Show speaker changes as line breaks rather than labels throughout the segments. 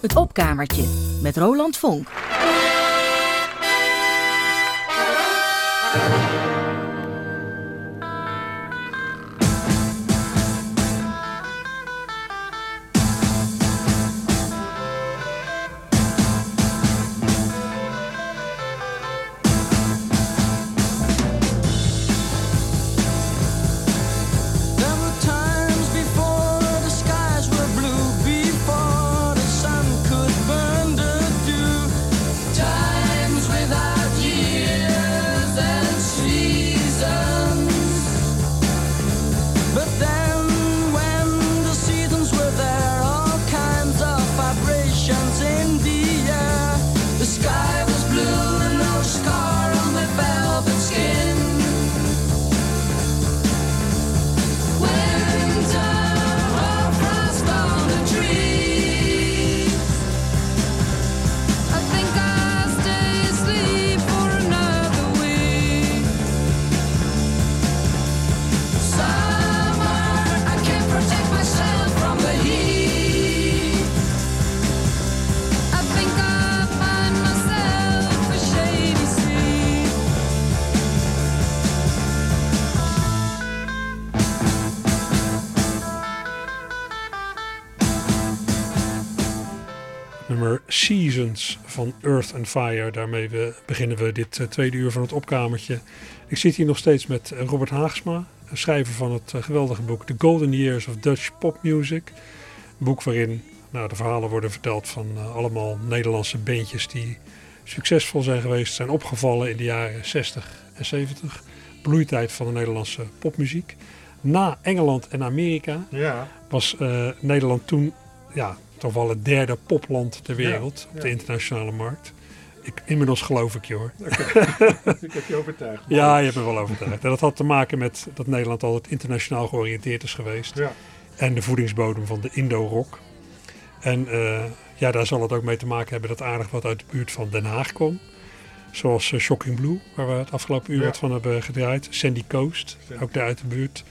Het opkamertje met Roland Vonk.
Van Earth and Fire. Daarmee we, beginnen we dit eh, tweede uur van het opkamertje. Ik zit hier nog steeds met eh, Robert Haagsma, schrijver van het eh, geweldige boek The Golden Years of Dutch Pop Music. Een boek waarin nou, de verhalen worden verteld van allemaal Nederlandse bandjes die succesvol zijn geweest, zijn opgevallen in de jaren 60 en 70. Bloeitijd van de Nederlandse popmuziek. Na Engeland en Amerika
Ja,
was Nederland toen ja, toch wel het derde popland ter wereld op de internationale markt. Ik, inmiddels geloof ik je hoor.
ik heb je overtuigd.
Ja, je hebt me wel overtuigd. En dat had te maken met dat Nederland altijd internationaal georiënteerd is geweest.
Ja,
En de voedingsbodem van de Indo-rock. En eh, ja, daar zal het ook mee te maken hebben dat aardig wat uit de buurt van Den Haag kwam. Zoals eh, Shocking Blue, waar we het afgelopen uur
Ja.
wat van hebben gedraaid. Sandy Coast,
Sandy
ook daar uit de buurt.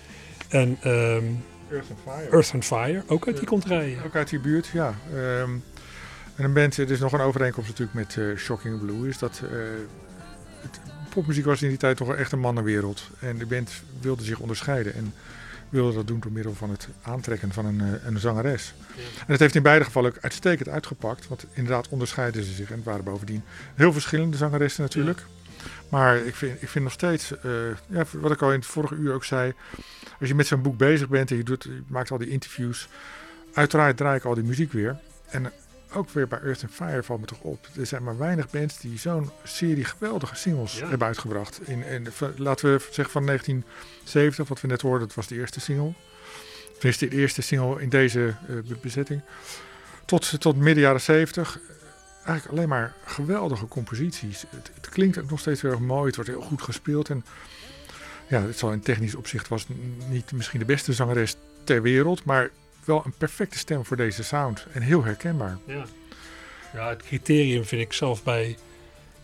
En ehm,
Earth and Fire.
Earth and Fire, ook uit die kontrijen.
Ook uit die buurt, ja. Ehm, en een band, er is nog een overeenkomst natuurlijk met eh, Shocking Blue, is dat eh, het, popmuziek was in die tijd toch echt een mannenwereld. En de band wilde zich onderscheiden en wilde dat doen door middel van het aantrekken van een, eh, een zangeres. En dat heeft in beide gevallen ook uitstekend uitgepakt, want inderdaad onderscheiden ze zich. En het waren bovendien heel verschillende zangeressen natuurlijk. Maar ik vind, ik vind nog steeds, eh, ja, wat ik al in het vorige uur ook zei, als je met zo'n boek bezig bent en je, doet, je maakt al die interviews, uiteraard draai ik al die muziek weer. En ook weer bij Earth and Fire valt me toch op. Er zijn maar weinig bands die zo'n serie geweldige singles
Ja.
hebben uitgebracht. In, laten we zeggen van 1970, wat we net hoorden, dat was de eerste single. Tenminste, de eerste single in deze eh, be- bezetting. Tot, tot midden jaren 70. Eigenlijk alleen maar geweldige composities. Het, het klinkt ook nog steeds heel erg mooi. Het wordt heel goed gespeeld. En ja, het zal in technisch opzicht was niet misschien de beste zangeres ter wereld. Maar wel een perfecte stem voor deze sound. En heel herkenbaar.
Ja. ja, het criterium vind ik zelf bij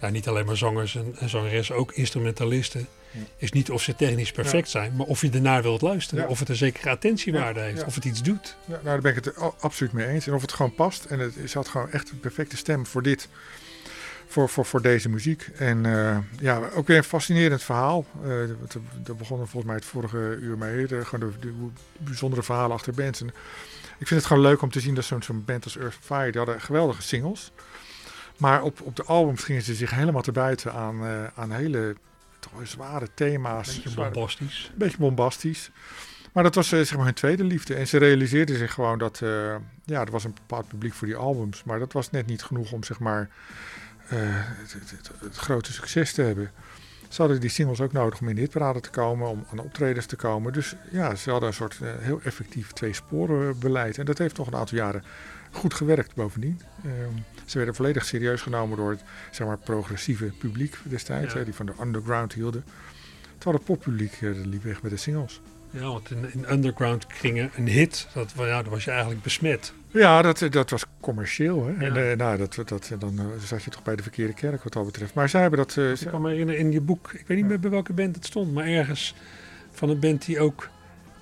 ja, niet alleen maar zangers en, en zangeressen, ook instrumentalisten,
Ja.
is niet of ze technisch perfect zijn, maar of je ernaar wilt luisteren,
Ja.
of het een zekere attentiewaarde
Ja,
heeft,
ja.
of het iets doet.
Ja, nou, daar ben ik het absoluut mee eens. En of het gewoon past. En het, ze had gewoon echt een perfecte stem voor dit. Voor, voor, voor deze muziek. En eh, ja, ook weer een fascinerend verhaal. Daar begonnen volgens mij het vorige uur mee. De, gewoon de, de bijzondere verhalen achter bands. En ik vind het gewoon leuk om te zien dat zo'n zo'n band als Earth Fire... die hadden geweldige singles. Maar op, op de albums gingen ze zich helemaal te buiten aan, eh, aan hele toch zware thema's.
Beetje bombastisch.
een beetje bombastisch. Maar dat was zeg maar hun tweede liefde. En ze realiseerden zich gewoon dat... ja, er was een bepaald publiek voor die albums. Maar dat was net niet genoeg om zeg maar... eh, het, het, grote succes te hebben. Ze hadden die singles ook nodig om in de hitparade te komen. Om aan de optredens te komen. Dus ja, ze hadden een soort eh, heel effectief twee sporen beleid. En dat heeft nog een aantal jaren goed gewerkt bovendien. Ehm, ze werden volledig serieus genomen door het zeg maar, progressieve publiek destijds.
Ja.
Hè, die van de underground hielden. Terwijl het poppubliek eh, liep weg met de singles.
Ja, want in, in underground kringen een hit, dat, ja, dan was je eigenlijk besmet.
Ja, dat, dat was commercieel. Hè? En
Ja.
eh, nou, dat, dat, dan eh, zat je toch bij de verkeerde kerk wat dat betreft. Maar zij hebben dat... eh,
Ik kan me herinneren in je boek, ik weet niet meer bij welke band het stond, maar ergens van een band die ook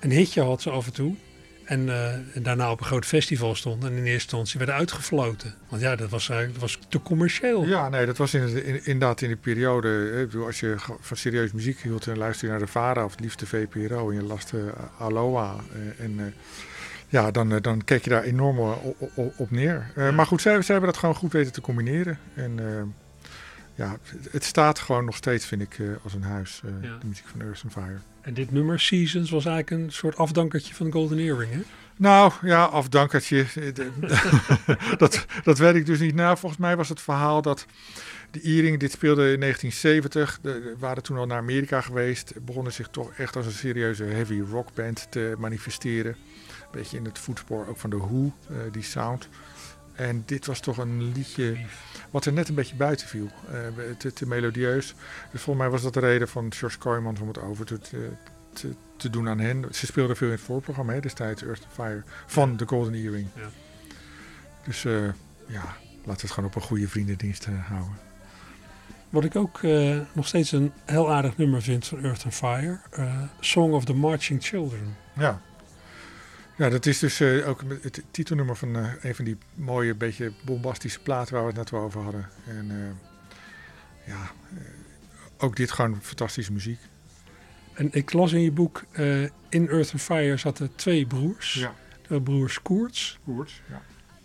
een hitje had zo af en toe. En, eh, en daarna op een groot festival stond en in eerste instantie werden uitgefloten. Want ja, dat was, eigenlijk dat was te commercieel.
Ja, nee, dat was in, in, inderdaad in de periode. hè, ik bedoel, als je van serieus muziek hield en luisterde naar de VARA of het liefst de VPRO en je las uh, Aloha. eh, en eh, ja, dan, eh, dan keek je daar enorm op neer. Eh, Maar goed, zij, zij hebben dat gewoon goed weten te combineren. En eh, ja, het- staat gewoon nog steeds, vind ik, eh, als een huis, eh,
Ja.
de muziek van Earth and Fire.
En dit nummer, Seasons, was eigenlijk een soort afdankertje van de Golden Earring, hè?
Nou ja, afdankertje. Eh, dat, dat weet ik dus niet. Nou, volgens mij was het verhaal dat de Earring, dit speelde in 1970, de, waren toen al naar Amerika geweest, begonnen zich toch echt als een serieuze heavy rock band te manifesteren. Beetje in het voetspoor ook van de Who, die sound. En dit was toch een liedje wat er net een beetje buiten viel. Eh, te, te melodieus. Dus volgens mij was dat de reden van George Kooijmans om het over te, te, te, doen aan hen. Ze speelden veel in het voorprogramma hè, destijds, Earth and Fire, van de Golden Earring.
Ja.
Dus eh, ja, laten we het gewoon op een goede vriendendienst eh, houden.
Wat ik ook eh, nog steeds een heel aardig nummer vind van Earth and Fire. eh, Song of the Marching Children.
Ja. Ja, dat is dus eh, ook het titelnummer van eh, een van die mooie, beetje bombastische platen waar we het net over hadden. En eh, ja, ook dit gewoon fantastische muziek.
En ik las in je boek, in Earth and Fire zaten twee broers. De broers Koerts,
Koers. Ja.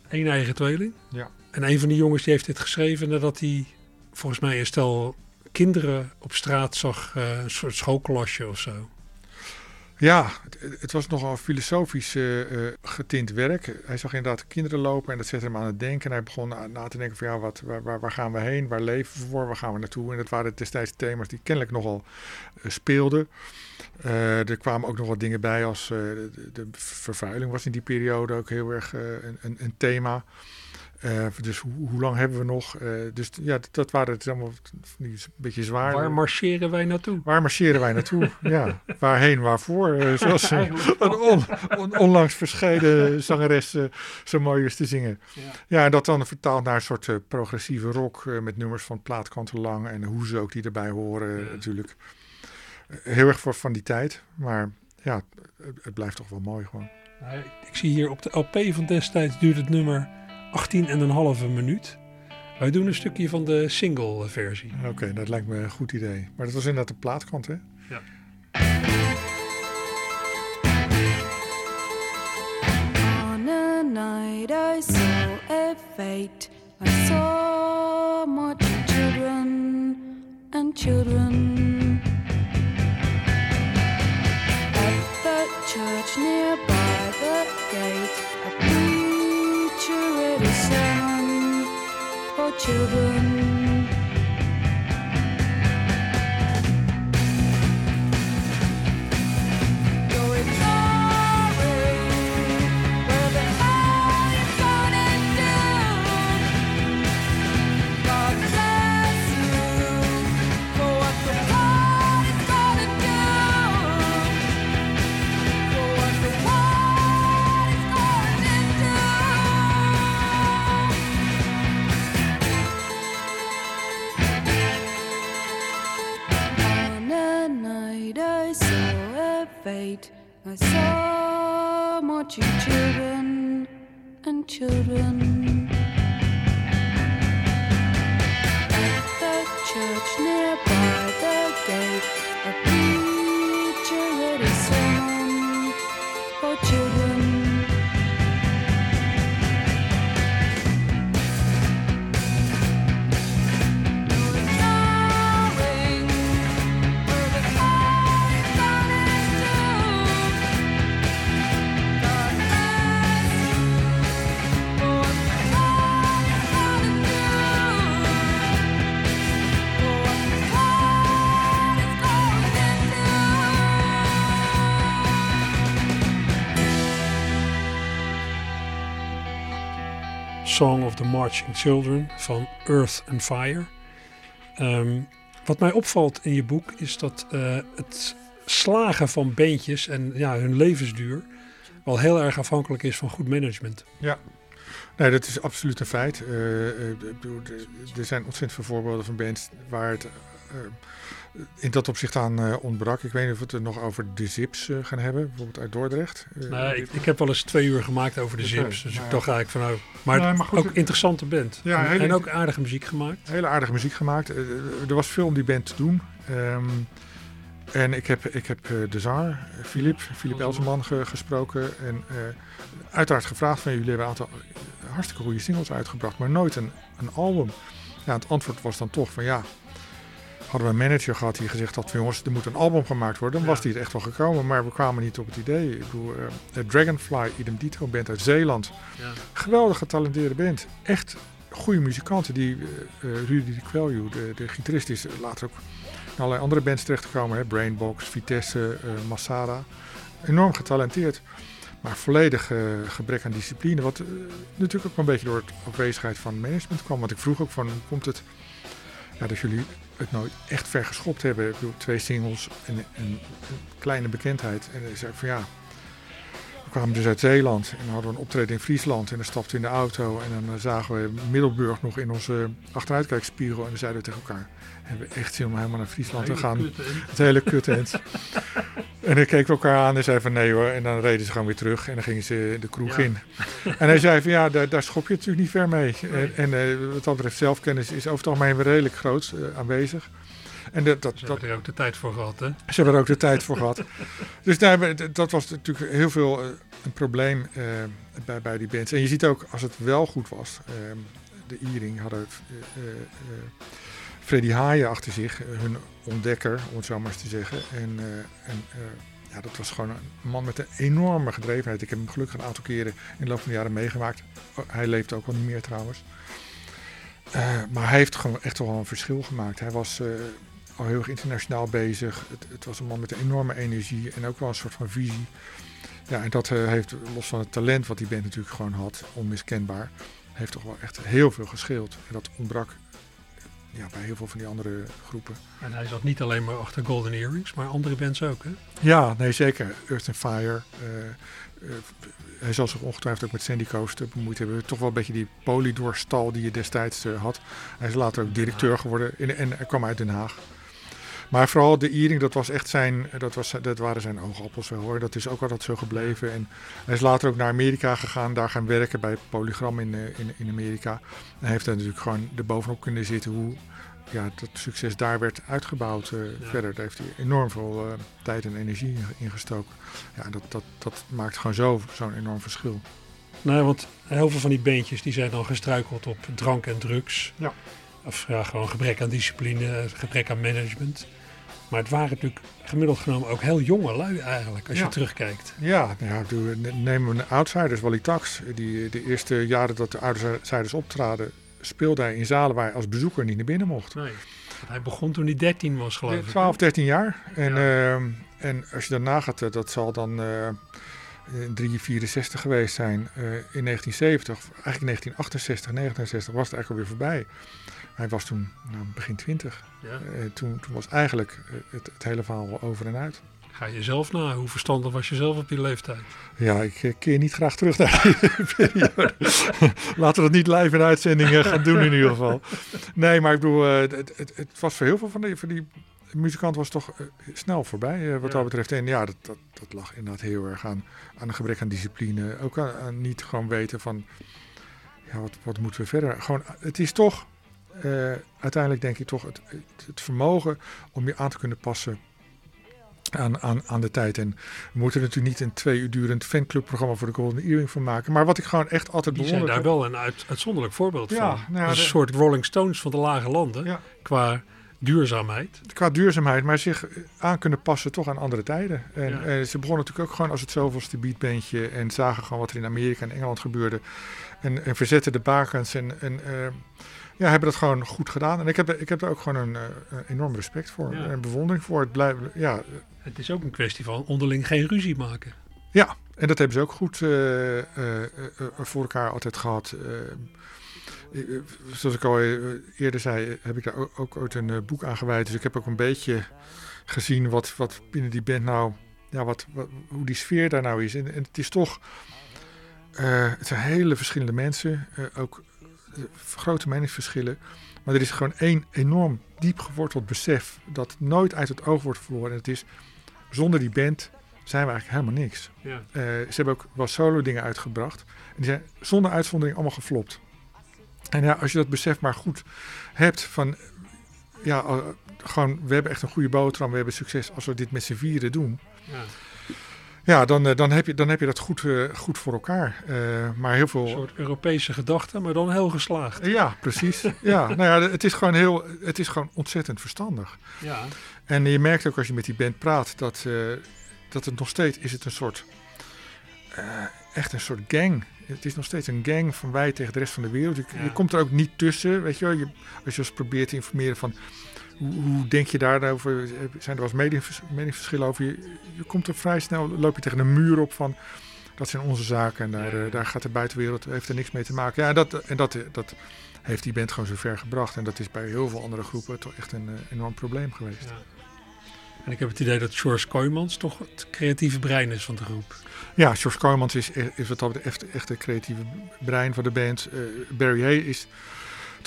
één eigen tweeling.
Ja.
En een van die jongens die heeft dit geschreven nadat hij volgens mij een stel kinderen op straat zag, een soort schoolklasje of zo.
Ja, het, was nogal filosofisch eh, eh, getint werk. Hij zag inderdaad kinderen lopen en dat zette hem aan het denken. En hij begon na, te denken van ja, wat, waar, waar, gaan we heen? Waar leven we voor? Waar gaan we naartoe? En dat waren destijds thema's die kennelijk nogal eh, speelden. Er kwamen ook nog wat dingen bij als de, de vervuiling was in die periode ook heel erg een, een, een thema. Eh, dus hoe, hoe lang hebben we nog? Eh, dus ja, dat, dat waren het allemaal een beetje zwaar.
Waar marcheren wij naartoe?
Waar marcheren wij naartoe? ja, waarheen, waarvoor? Eh, zoals eh, een on- on- onlangs verscheiden zangeres eh, zo mooi is te zingen.
Ja.
Ja, en dat dan vertaald naar een soort eh, progressieve rock eh, met nummers van plaatkanten lang en hoe ze ook die erbij horen
Ja.
natuurlijk. Eh, heel erg voor van die tijd, maar ja, het, het blijft toch wel mooi gewoon.
Ik, ik zie hier op de LP van destijds duurt het nummer 18,5 minuut. Wij doen een stukje van de single versie.
Oké, dat lijkt me een goed idee. Maar dat was inderdaad de plaatkant, hè?
Ja.
On a night I saw a fate. I saw children and children. Children. I saw marching children and children. At the church nearby the gate, a preacher read a sermon for children.
Song of the Marching Children van Earth and Fire. Ehm, wat mij opvalt in je boek is dat eh, het slagen van bandjes en ja, hun levensduur wel heel erg afhankelijk is van goed management.
Nee, dat is absoluut een feit. Eh, eh, er- zijn ontzettend veel voorbeelden van bands waar het in dat opzicht aan eh, ontbrak. Ik weet niet of we het er nog over de zips eh, gaan hebben, bijvoorbeeld uit Dordrecht. Eh,
ik, ik heb wel eens twee uur gemaakt over de Zips. Dus
nou
ik dacht eigenlijk van, maar,
Nee, maar goed,
ook interessante band.
Ja,
en,
hele-
en ook aardige muziek gemaakt.
hele aardige muziek gemaakt. Er was veel om die band te doen. Ehm, en ik heb, ik heb de zanger, eh, Filip, Filip Elseman, ge- gesproken. En uiteraard gevraagd van jullie hebben een aantal hartstikke goede singles uitgebracht, maar nooit een, een album. Ja, het antwoord was dan toch van ja. Hadden we een manager gehad die gezegd had van jongens, er moet een album gemaakt worden, dan was die er echt wel gekomen. Maar we kwamen niet op het idee. Ik bedoel, eh, Dragonfly, idem dito, band uit Zeeland.
Ja.
Geweldig getalenteerde band. Echt goede muzikanten. Die eh, Rudy de Quelju, de, de gitarist, is later ook in allerlei andere bands terechtgekomen. Hè? Brainbox, Vitesse, eh Masada. Enorm getalenteerd. Maar volledig gebrek aan discipline. Wat natuurlijk ook een beetje door de afwezigheid van management kwam. Want ik vroeg ook van, hoe komt het ja, dat jullie het nooit echt ver geschopt hebben? Ik bedoel, twee singles en en een kleine bekendheid. En dan zei ik van ja, we kwamen dus uit Zeeland en hadden we een optreden in Friesland. En dan stapten we in de auto en dan eh, zagen we Middelburg nog in onze achteruitkijkspiegel. En dan zeiden we tegen elkaar, hebben echt zin om helemaal naar Friesland te gaan? Het hele kut end. en dan keken we elkaar aan en zeiden van nee hoor. En dan reden ze gewoon weer terug en dan gingen ze de kroeg
Ja.
in. En hij zei van ja, daar, daar schop je natuurlijk niet ver mee. En, en eh, wat dat betreft zelfkennis is over het algemeen weer redelijk groot eh, aanwezig. En dat, dat,
Ze
dat,
hebben er ook de tijd voor gehad, hè?
ze hebben er ook de tijd voor gehad. Dus d- dat was natuurlijk heel veel eh, een probleem eh, bij, bij die bands. En je ziet ook, als het wel goed was, ehm, de Iering hadden eh, eh, eh, Freddy Haaien achter zich, eh, hun ontdekker, om het zo maar eens te zeggen. En, eh, en eh, ja, dat was gewoon een man met een enorme gedrevenheid. Ik heb hem gelukkig een aantal keren in de loop van de jaren meegemaakt. Oh, hij leeft ook al niet meer trouwens. Maar hij heeft gewoon echt wel een verschil gemaakt. Hij was al heel erg internationaal bezig. Het, het was een man met een enorme energie en ook wel een soort van visie. Ja, en dat heeft, los van het talent wat die band natuurlijk gewoon had, onmiskenbaar, heeft toch wel echt heel veel gescheeld. En dat ontbrak ja, bij heel veel van die andere groepen.
En hij zat niet alleen maar achter Golden Earrings, maar andere bands ook, hè?
Ja, nee zeker. Earth and Fire. eh, eh, hij zal zich ongetwijfeld ook met Sandy Coast eh, bemoeid hebben. Toch wel een beetje die polydoorstal die je destijds had. Hij is later ook directeur geworden in, en hij kwam uit Den Haag. Maar vooral de Iering, dat was echt zijn, dat, was, dat waren zijn oogappels wel hoor. Dat is ook altijd zo gebleven. En hij is later ook naar Amerika gegaan, daar gaan werken bij Polygram in, eh, in, in Amerika. En heeft daar natuurlijk gewoon er bovenop kunnen zitten hoe ja, dat succes daar werd uitgebouwd eh,
Ja.
verder. Daar heeft hij enorm veel eh, tijd en energie in- gestoken. Ja, dat, dat, dat maakt gewoon zo, zo'n enorm verschil.
Nee, want heel veel van die bandjes die zijn dan gestruikeld op drank en drugs.
Ja.
Of ja, gewoon gebrek aan discipline, gebrek aan management. Maar het waren natuurlijk gemiddeld genomen ook heel jonge lui eigenlijk, als
Ja.
je terugkijkt.
Ja, nou ja, neem een Outsiders, Wally Tax. Die de eerste jaren dat de Outsiders optraden, speelde hij in zalen waar hij als bezoeker niet naar binnen mocht.
Nee. Hij begon toen hij 13 was, geloof ik.
12, 13 jaar. En,
Ja.
ehm, en als je daarna gaat, eh, dat zal dan eh 364 geweest zijn eh, in 1970. Of eigenlijk in 1968, 69 was het eigenlijk alweer voorbij. Hij was toen nou, begin 20.
Ja.
Eh, toen, toen was eigenlijk eh, het, het hele verhaal over en uit.
Ga je zelf na, hoe verstandig was je zelf op die leeftijd?
Ja, ik eh, keer niet graag terug naar die periode. Laten we dat niet live in uitzendingen gaan doen in ieder geval. Nee, maar ik bedoel, het, het, het was voor heel veel van die, van die muzikanten was toch snel voorbij wat
Ja.
dat betreft. En ja, dat, dat, dat lag inderdaad heel erg aan, aan een gebrek aan discipline. Ook aan, aan niet gewoon weten van, ja, wat, wat moeten we verder? Gewoon, het is toch, eh, uiteindelijk denk ik toch, het, het, vermogen om je aan te kunnen passen aan, aan, aan de tijd. En we moeten er natuurlijk niet een twee uur durend fanclubprogramma voor de Golden Earring van maken. Maar wat ik gewoon echt altijd
Die zijn
bewonder...
daar wel een uit, uitzonderlijk voorbeeld
Ja,
van.
nou
een
de-
soort Rolling Stones van de lage landen
Ja.
qua duurzaamheid.
qua duurzaamheid, maar zich aan kunnen passen toch aan andere tijden. En
Ja.
eh, ze begonnen natuurlijk ook gewoon als het zoveelste beatbandje en zagen gewoon wat er in Amerika en Engeland gebeurde. En, en verzetten de bakens en, en eh, ja, hebben dat gewoon goed gedaan. En ik heb, ik heb er ook gewoon een, eh, een enorm respect voor
Ja.
en bewondering voor. Het blijft, ja,
Het is ook een kwestie van onderling geen ruzie maken.
Ja, en dat hebben ze ook goed eh, eh, voor elkaar altijd gehad. Eh, eh, zoals ik al eerder zei, heb ik daar ook, ook ooit een boek aan gewijd. Dus ik heb ook een beetje gezien wat, wat binnen die band nou, ja, wat, wat, hoe die sfeer daar nou is. En, en het is toch, eh, het zijn hele verschillende mensen. Eh, ook grote meningsverschillen. Maar er is gewoon één enorm diep geworteld besef dat nooit uit het oog wordt verloren. En het is, zonder die band zijn we eigenlijk helemaal niks.
Ja.
Eh, ze hebben ook wel solo dingen uitgebracht. En die zijn zonder uitzondering allemaal geflopt. En ja, als je dat besef maar goed hebt van... Ja, eh, gewoon, we hebben echt een goede boterham, we hebben succes als we dit met z'n vieren doen.
Ja.
Ja, dan, eh, dan, heb, je, dan heb je dat goed, eh, goed voor elkaar. Eh, maar heel veel...
Een soort Europese gedachte, maar dan heel geslaagd.
Ja, precies. ja, nou ja, het is gewoon heel, het is gewoon ontzettend verstandig.
Ja.
En je merkt ook als je met die band praat dat, dat het nog steeds is het een soort, echt een soort gang. Het is nog steeds een gang van wij tegen de rest van de wereld. Je,
Ja.
je komt er ook niet tussen, weet je wel. Je, als je ons probeert te informeren van hoe, hoe denk je daarover, zijn er wel eens meningsvers- meningsverschillen over. Je, je komt er vrij snel, loop je tegen een muur op van dat zijn onze zaken en daar,
Ja.
eh, daar gaat de buitenwereld, heeft er niks mee te maken. Ja, en dat, en dat, dat heeft die band gewoon zo ver gebracht. En dat is bij heel veel andere groepen toch echt een eh, enorm probleem geweest.
Ja. En ik heb het idee dat George Kooijmans toch het creatieve brein is van de groep.
Ja, George Kooijmans is, is wat dat betreft echt, echt de creatieve brein van de band. Eh, Barry Hay is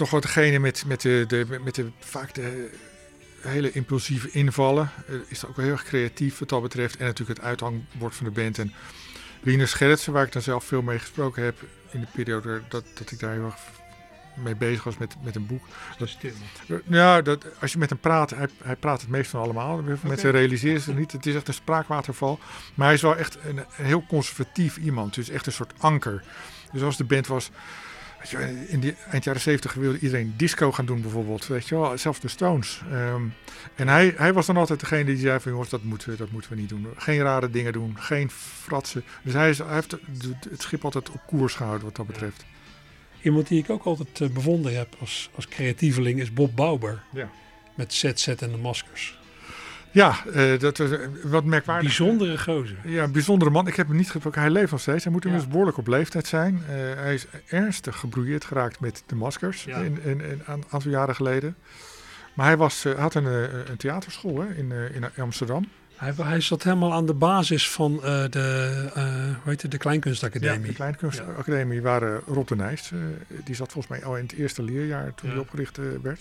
toch wel degene met, met, de, de, met de, vaak de hele impulsieve invallen. Eh, is ook wel heel erg creatief wat dat betreft. En natuurlijk het uithangbord van de band. En Rinus Gerritsen, waar ik dan zelf veel mee gesproken heb in de periode dat, dat ik daar heel erg mee bezig was met, met een boek.
Dat stil.
Ja, dat, als je met hem praat, hij, hij praat het meest van allemaal. Veel mensen realiseren ze niet. Het is echt een spraakwaterval. Maar hij is wel echt een, een heel conservatief iemand. Dus echt een soort anker. Dus als de band was... Weet je, in die eind jaren zeventig wilde iedereen disco gaan doen bijvoorbeeld. Weet je wel, zelfs de Stones. Ehm, en hij, hij was dan altijd degene die zei van... jongens, dat moeten, we- dat moeten we niet doen. Geen rare dingen doen. Geen fratsen. Dus hij, is, hij heeft het schip altijd op koers gehouden wat dat betreft.
Iemand die ik ook altijd eh, bewonderd heb als, als creatieveling is Bob Bauber.
Ja.
Met ZZ en de Maskers.
Ja, eh, dat was eh, wat merkwaardig.
Bijzondere gozer.
Ja, een bijzondere man. Ik heb hem niet gesproken. Hij leeft nog steeds. Hij moet
Ja.
inmiddels behoorlijk op leeftijd zijn. Eh, hij is ernstig gebrouilleerd geraakt met de maskers
Ja.
in, in, in- een aantal jaren geleden. Maar hij was, had een, een theaterschool hè, in, in Amsterdam.
Hij, hij zat helemaal aan de basis van de, hoe heet het, de
Ja,
Kleinkunstacademie.
de Kleinkunstacademie waar Rob de Nijs, die zat volgens mij al in het eerste leerjaar toen
Ja.
die opgericht werd.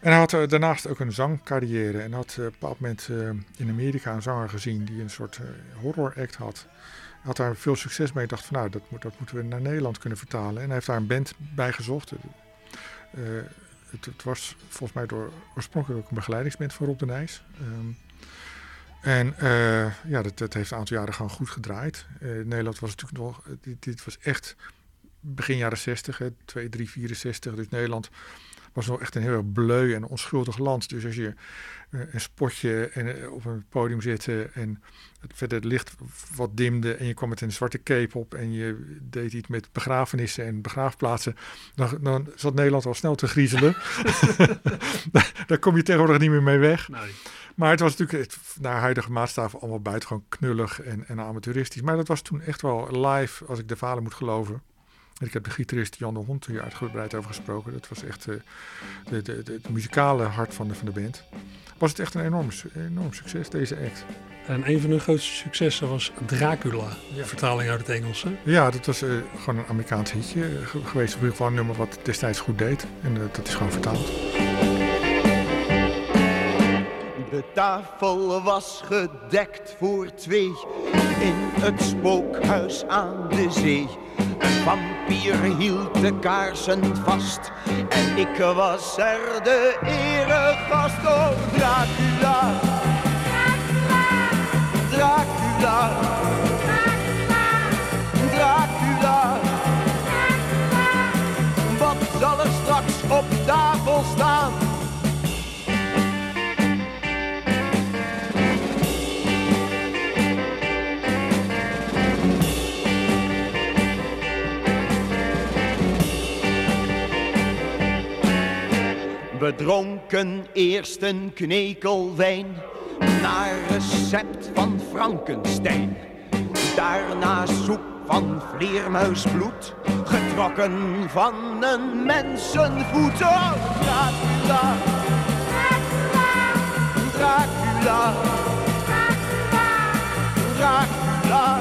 En hij had eh, daarnaast ook een zangcarrière en had eh, op een bepaald moment eh, in Amerika een zanger gezien die een soort horror act had. Hij had daar veel succes mee. Ik dacht van nou, dat, moet, dat moeten we naar Nederland kunnen vertalen. En hij heeft daar een band bij gezocht. Het, het was volgens mij door oorspronkelijk een begeleidingsband van Rob de Nijs. Ehm, en ja, dat, heeft een aantal jaren gewoon goed gedraaid. Nederland was natuurlijk nog, dit, dit was echt begin jaren 60, hè, 2, 3, 64. Dus Nederland was nog echt een heel erg bleu en onschuldig land. Dus als je eh, een spotje en, eh, op een podium zette en het, verder het licht wat dimde en je kwam met een zwarte cape op en je deed iets met begrafenissen en begraafplaatsen, dan, dan zat Nederland al snel te griezelen. daar, daar kom je tegenwoordig niet meer mee weg.
Nee.
Maar het was natuurlijk het, naar huidige maatstaven allemaal buitengewoon knullig en, en amateuristisch. Maar dat was toen echt wel live, als ik de verhalen moet geloven. En ik heb de gitarist Jan de Hond hier uitgebreid over gesproken. Dat was echt eh, de, de, de, het muzikale hart van de, van de band. Was het echt een enorm, enorm succes, deze act.
En een van hun grootste successen was Dracula.
Ja.
Vertaling uit het Engels. Hè?
Ja, dat was eh, gewoon een Amerikaans hitje eh, ge- geweest. Of in ieder geval een nummer wat destijds goed deed. En dat is gewoon vertaald.
De tafel was gedekt voor twee in het spookhuis aan de zee. Een vampier hield de kaarsen vast en ik was er de eregast. Oh, Dracula, Dracula, Dracula. We dronken eerst een knekel wijn naar recept van Frankenstein. Daarna soep van vleermuisbloed, getrokken van een mensenvoet. Oh, Dracula, Dracula, Dracula.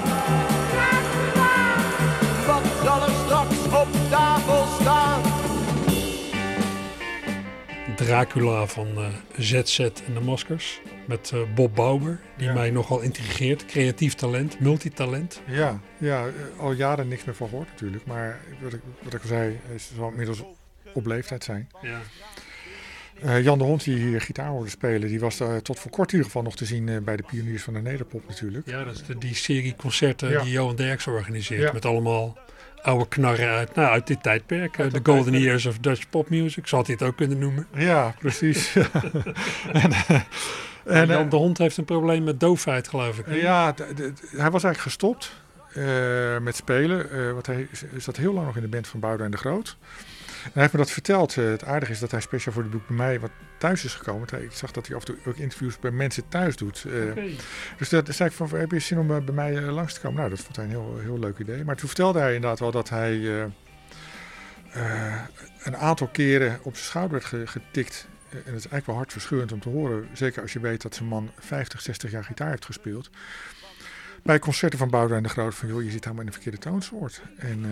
Wat zal er straks op tafel staan?
Dracula van eh, ZZ en de Maskers. Met eh, Bob Bauer, die
Ja.
mij nogal intrigeert. Creatief talent, multitalent.
Ja, ja eh, al jaren niks meer van gehoord natuurlijk. Maar wat ik, wat ik al zei, is zal inmiddels op leeftijd zijn.
Ja.
Eh, Jan de Hond, die hier gitaar hoorde spelen, die was eh, tot voor kort in ieder geval nog te zien eh, bij de pioniers van de Nederpop natuurlijk.
Ja, dat is de, die serie concerten
Ja.
die Johan Derks organiseert.
Ja.
Met allemaal oude knarren uit, nou, uit dit tijdperk. eh, De Golden
tijdperk.
Years of Dutch Pop Music. Hij het ook kunnen noemen.
Ja, precies. en, eh,
En, Jan
eh,
de Hond heeft een probleem met doofheid, geloof ik.
Ja, hij was eigenlijk gestopt met spelen. want hij zat heel lang nog in de band van Boudewijn de Groot. En hij heeft me dat verteld. Eh, het aardige is dat hij speciaal voor het boek bij mij wat thuis is gekomen. Ik zag dat hij af en toe ook interviews bij mensen thuis doet. Eh. Dus dat zei ik van, heb je zin om eh, bij mij langs te komen? Nou, dat vond hij een heel, heel leuk idee. Maar toen vertelde hij inderdaad wel dat hij een aantal keren op zijn schouder werd ge- getikt. En dat is eigenlijk wel hartverscheurend om te horen. Zeker als je weet dat zijn man 50, 60 jaar gitaar heeft gespeeld. Bij concerten van Boudewijn de Groot van, joh, je zit helemaal in de verkeerde toonsoort. En,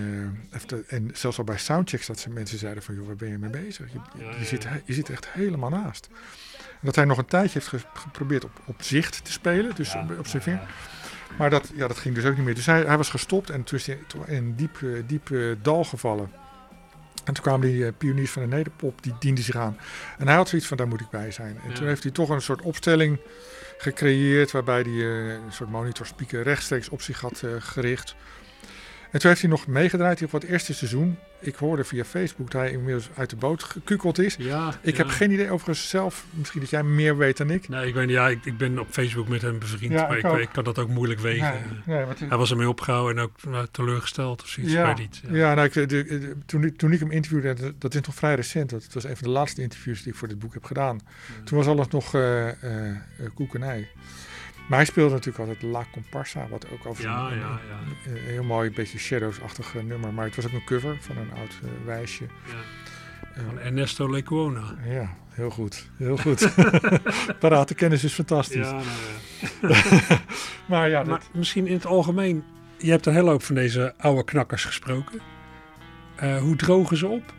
eh, en zelfs al bij soundchecks dat ze mensen zeiden van, joh, waar ben je mee bezig? Je, Zit, je zit echt helemaal naast. En dat hij nog een tijdje heeft ge- geprobeerd op, op zicht te spelen, dus
Ja,
op, op zijn
ja,
vinger. Maar dat, ja, dat ging dus ook niet meer. Dus hij, hij was gestopt en toen is hij in een diep, eh, diep eh, dal gevallen. En toen kwamen die pioniers van de nederpop, die dienden zich aan. En hij had zoiets van, daar moet ik bij zijn. En
Ja.
toen heeft hij toch een soort opstelling gecreëerd... waarbij hij eh, een soort monitor-speaker rechtstreeks op zich had eh, gericht. En toen heeft hij nog meegedraaid op het eerste seizoen. Ik hoorde via Facebook dat hij inmiddels uit de boot gekukeld is.
Ja,
Ik
ja.
heb geen idee overigens zelf, misschien dat jij meer weet dan ik.
Nee, ik weet niet. Ja, ik, ik ben op Facebook met hem bevriend.
Ja,
maar
ik
ik,
ook.
ik kan dat ook moeilijk wegen.
nee,
Hij was ermee opgehouden en ook nou, teleurgesteld of zoiets.
Ja,
niet.
Ja, nou, ik, de, de- toen, ik- toen ik hem interviewde, dat- is nog vrij recent. Dat was een van de laatste interviews die ik voor dit boek heb gedaan. Toen was alles nog eh eh, eh, koek en ei. Maar hij speelde natuurlijk altijd La Comparsa, wat ook over
Ja,
een,
ja, ja.
een- een heel mooi, beetje Shadows-achtig eh, nummer. Maar het was ook een cover van een oud eh, wijsje.
ja.
Eh,
Van Ernesto Lecuona.
ja, heel goed. Heel goed. Parate kennis is fantastisch.
Ja, nou ja.
Maar ja,
Maar misschien in het algemeen, je hebt een hele hoop van deze oude knakkers gesproken. Hoe drogen ze op?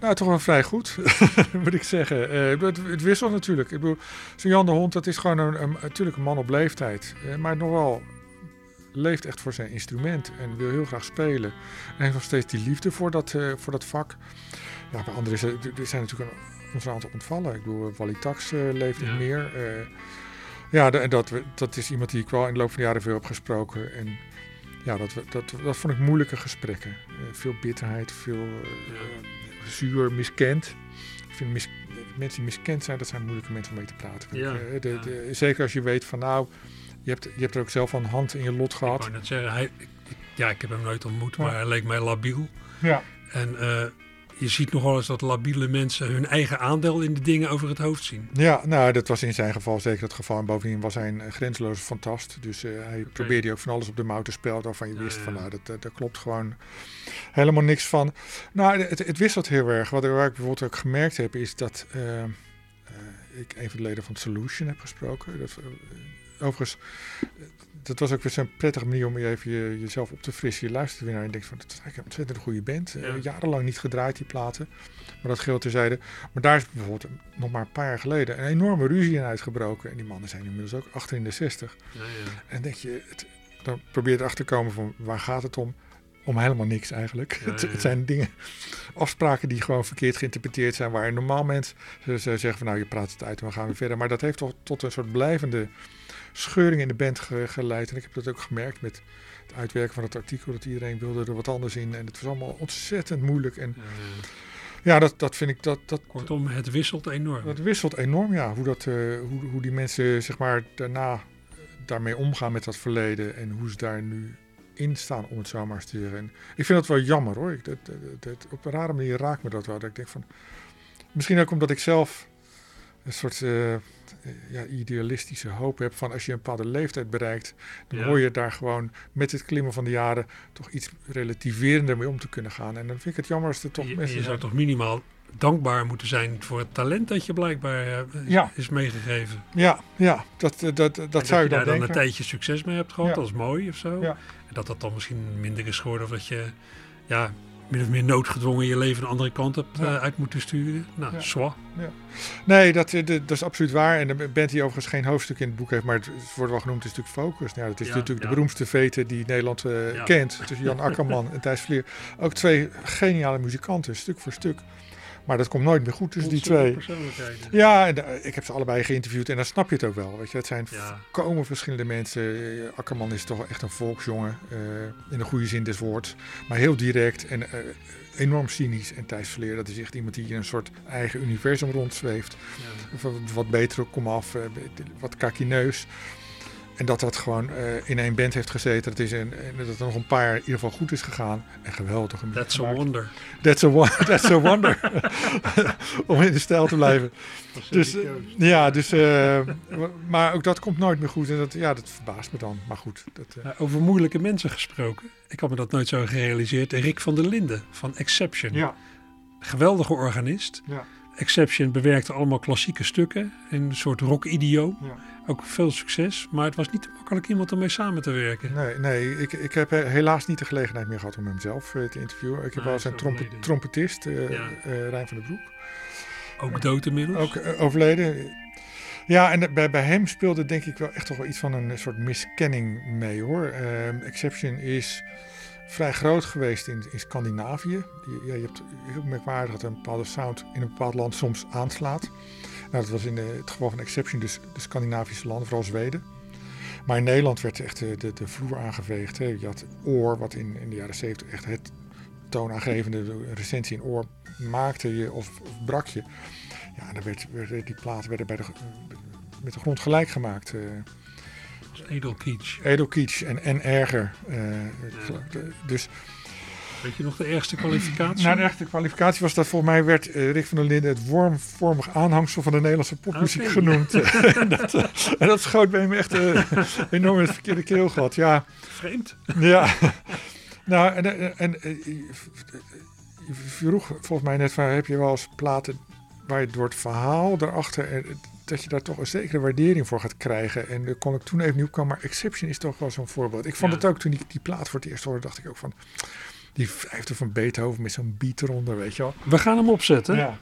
Nou, toch wel vrij goed, moet ik zeggen. Eh, het, het wisselt natuurlijk. Ik bedoel, zo'n Jan de Hond, dat is gewoon een, een, natuurlijk een man op leeftijd. eh, maar nog wel leeft echt voor zijn instrument en wil heel graag spelen. En heeft nog steeds die liefde voor dat, eh, voor dat vak. Ja, bij anderen er, zijn natuurlijk een, een aantal ontvallen. Ik bedoel, Wally Tax leeft
Ja.
niet meer. Ja, en dat, dat is iemand die ik wel in de loop van de jaren veel heb gesproken. En ja, dat, dat, dat vond ik moeilijke gesprekken. Veel bitterheid, veel zuur, miskend. Ik vind mis- mensen die miskend zijn, dat zijn moeilijke mensen om mee te praten.
Ja,
ik. De,
ja.
zeker als je weet van nou, je hebt, je hebt er ook zelf een hand in je lot
Ik
gehad.
net zeggen, hij, ik- ik- ja, ik heb hem nooit ontmoet, maar hij leek mij labiel.
Ja.
En eh, je ziet nogal eens dat labiele mensen hun eigen aandeel in de dingen over het hoofd zien.
Ja, nou, dat was in zijn geval zeker het geval. En bovendien was hij een eh, grenzeloze fantast. Dus eh, hij probeerde ook van alles op de mouw te spelen waarvan je
Ja,
wist van nou, dat, dat, daar klopt gewoon helemaal niks van. Nou, het, het wisselt heel erg. Wat ik, waar ik bijvoorbeeld ook gemerkt heb, is dat eh, eh, ik een van de leden van Solution heb gesproken. Dat, eh, overigens, eh, dat was ook weer zo'n prettige manier om je even je- jezelf op te frissen. Je luistert weer naar en denkt van, dat is eigenlijk een ontzettend goede band. Eh,
Ja.
jarenlang niet gedraaid, die platen. Maar dat geldt terzijde. Maar daar is bijvoorbeeld nog maar een paar jaar geleden een enorme ruzie in uitgebroken. En die mannen zijn inmiddels ook achter in de 60.
Ja, ja.
En denk je, het, dan probeer je erachter te komen van waar gaat het om? Om helemaal niks eigenlijk. Het zijn dingen, afspraken die gewoon verkeerd geïnterpreteerd zijn. Waar een normaal mens ze, ze zeggen van nou je praat het uit en we gaan weer verder. Maar dat heeft toch tot een soort blijvende scheuring in de band ge- geleid. En ik heb dat ook gemerkt met het uitwerken van het artikel. Dat iedereen wilde er wat anders in. En het was allemaal ontzettend moeilijk. En
Ja,
dat, dat vind ik, dat, dat,
Kortom, het wisselt enorm.
dat wisselt enorm, ja. Hoe, dat, eh, hoe, hoe die mensen zeg maar, daarna eh, daarmee omgaan met dat verleden en hoe ze daar nu in staan, om het zo maar eens te zeggen. En ik vind dat wel jammer hoor. Ik, dat, dat, dat- op een rare manier raakt me dat wel. Dat ik denk van, misschien ook omdat ik zelf een soort eh, ja, idealistische hoop heb van als je een bepaalde leeftijd bereikt, dan
Ja.
hoor je daar gewoon met het klimmen van de jaren toch iets relativerender mee om te kunnen gaan. En dan vind ik het jammer als er toch
je,
mensen
je zou toch minimaal dankbaar moeten zijn voor het talent dat je blijkbaar eh,
Ja.
is meegegeven.
Ja, ja, dat, dat, dat, dat
En
zou je
je daar
dan
dan een tijdje succes mee hebt gehad,
Ja.
dat is mooi of zo. En dat dat dan misschien minder is geworden of dat je, ja, min of meer noodgedwongen je leven een andere kant hebt
Ja.
eh, uit moeten sturen. Nou,
Ja.
zwa.
Nee, dat, eh, dat is absoluut waar. En de band die overigens geen hoofdstuk in het boek heeft, maar het, het wordt wel genoemd, is natuurlijk Focus. Nou, dat is
Ja,
natuurlijk
ja.
de beroemdste vete die Nederland eh,
Ja.
kent. Tussen Jan Akkerman en Thijs Vleer. Ook twee geniale muzikanten, stuk voor stuk. Maar dat komt nooit meer goed tussen die twee.
Persoonlijkheden.
Ja, en, ik heb ze allebei geïnterviewd en dan snap je het ook wel. Weet je, het zijn
Ja.
komen verschillende mensen. Eh, Akkerman is toch wel echt een volksjongen, eh, in de goede zin des woords. Maar heel direct en eh, enorm cynisch. En Thijs dat is echt iemand die in een soort eigen universum rondzweeft.
Ja.
Wat, betere komaf, wat kakineus. En dat dat gewoon eh, in één band heeft gezeten. Dat, is een, dat het nog een paar jaar in ieder geval goed is gegaan. En geweldige muziek
That's a wonder.
That's a, that's a wonder. Om in de stijl te blijven. Dus, eh, ja, dus, eh, maar ook dat komt nooit meer goed. En dat, ja, dat verbaast me dan. Maar goed. Dat,
over moeilijke mensen gesproken. Ik had me dat nooit zo gerealiseerd. Rick van der Linden van Exception.
ja,
Geweldige organist.
ja,
Exception bewerkte allemaal klassieke stukken. Een soort rock-idioom.
ja.
Ook veel succes. Maar het was niet makkelijk iemand om mee samen te werken.
Nee, nee ik, ik heb helaas niet de gelegenheid meer gehad om hem zelf eh, te interviewen. Ik heb
Nee,
wel zijn trompetist,
Ja.
eh, Rijn van der Broek.
Ook dood inmiddels.
Ook overleden. Ja, en bij, bij hem speelde denk ik wel echt toch wel iets van een soort miskenning mee hoor. Ehm, Exception is vrij groot geweest in, in Scandinavië. Je, ja, je hebt heel merkwaardig dat een bepaalde sound in een bepaald land soms aanslaat. Nou, dat was in de- het geval van Exception dus de Scandinavische landen, vooral Zweden. Maar in Nederland werd echt de, de, de vloer aangeveegd. Hè. Je had Oor, wat in, in de jaren 70 echt het toonaangevende de recensie in Oor maakte je of, of brak je. Ja, dan werd, die platen werden bij de, met de grond gelijk gemaakt. eh
Edelkietsch.
Edelkietsch en, en erger. eh, dus
Weet je nog de ergste kwalificatie?
na de echte kwalificatie was dat volgens mij werd eh, Rick van der Linden het wormvormig aanhangsel van de Nederlandse popmuziek
Oké.
genoemd. en, dat, eh, en dat schoot bij hem echt eh, enorm in het verkeerde keelgat. Ja,
Vreemd.
ja. nou, en, en, eh, je vroeg volgens mij net van, heb je wel eens platen waar je door het verhaal daarachter, eh, dat je daar toch een zekere waardering voor gaat krijgen. En daar kon ik toen even niet op komen, maar Exception is toch wel zo'n voorbeeld. Ik vond
Ja.
het ook toen ik die plaat voor het eerst hoorde, dacht ik ook van, die vijfde van Beethoven met zo'n beat eronder, weet je wel.
We gaan hem opzetten.
Ja.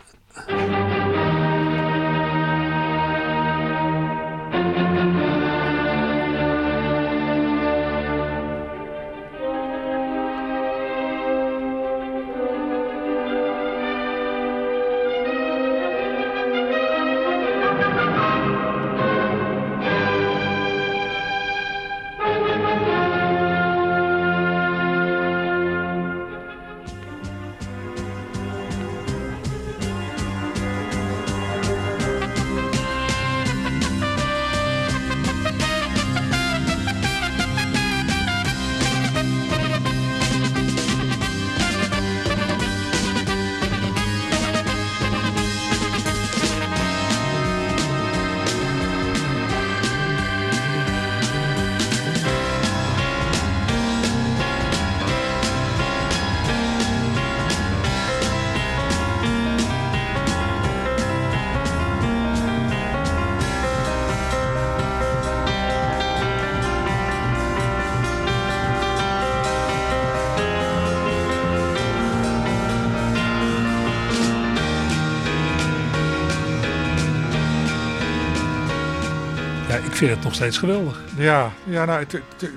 Ja, ik vind het nog steeds geweldig.
Ja, ja, nou, het- het- het-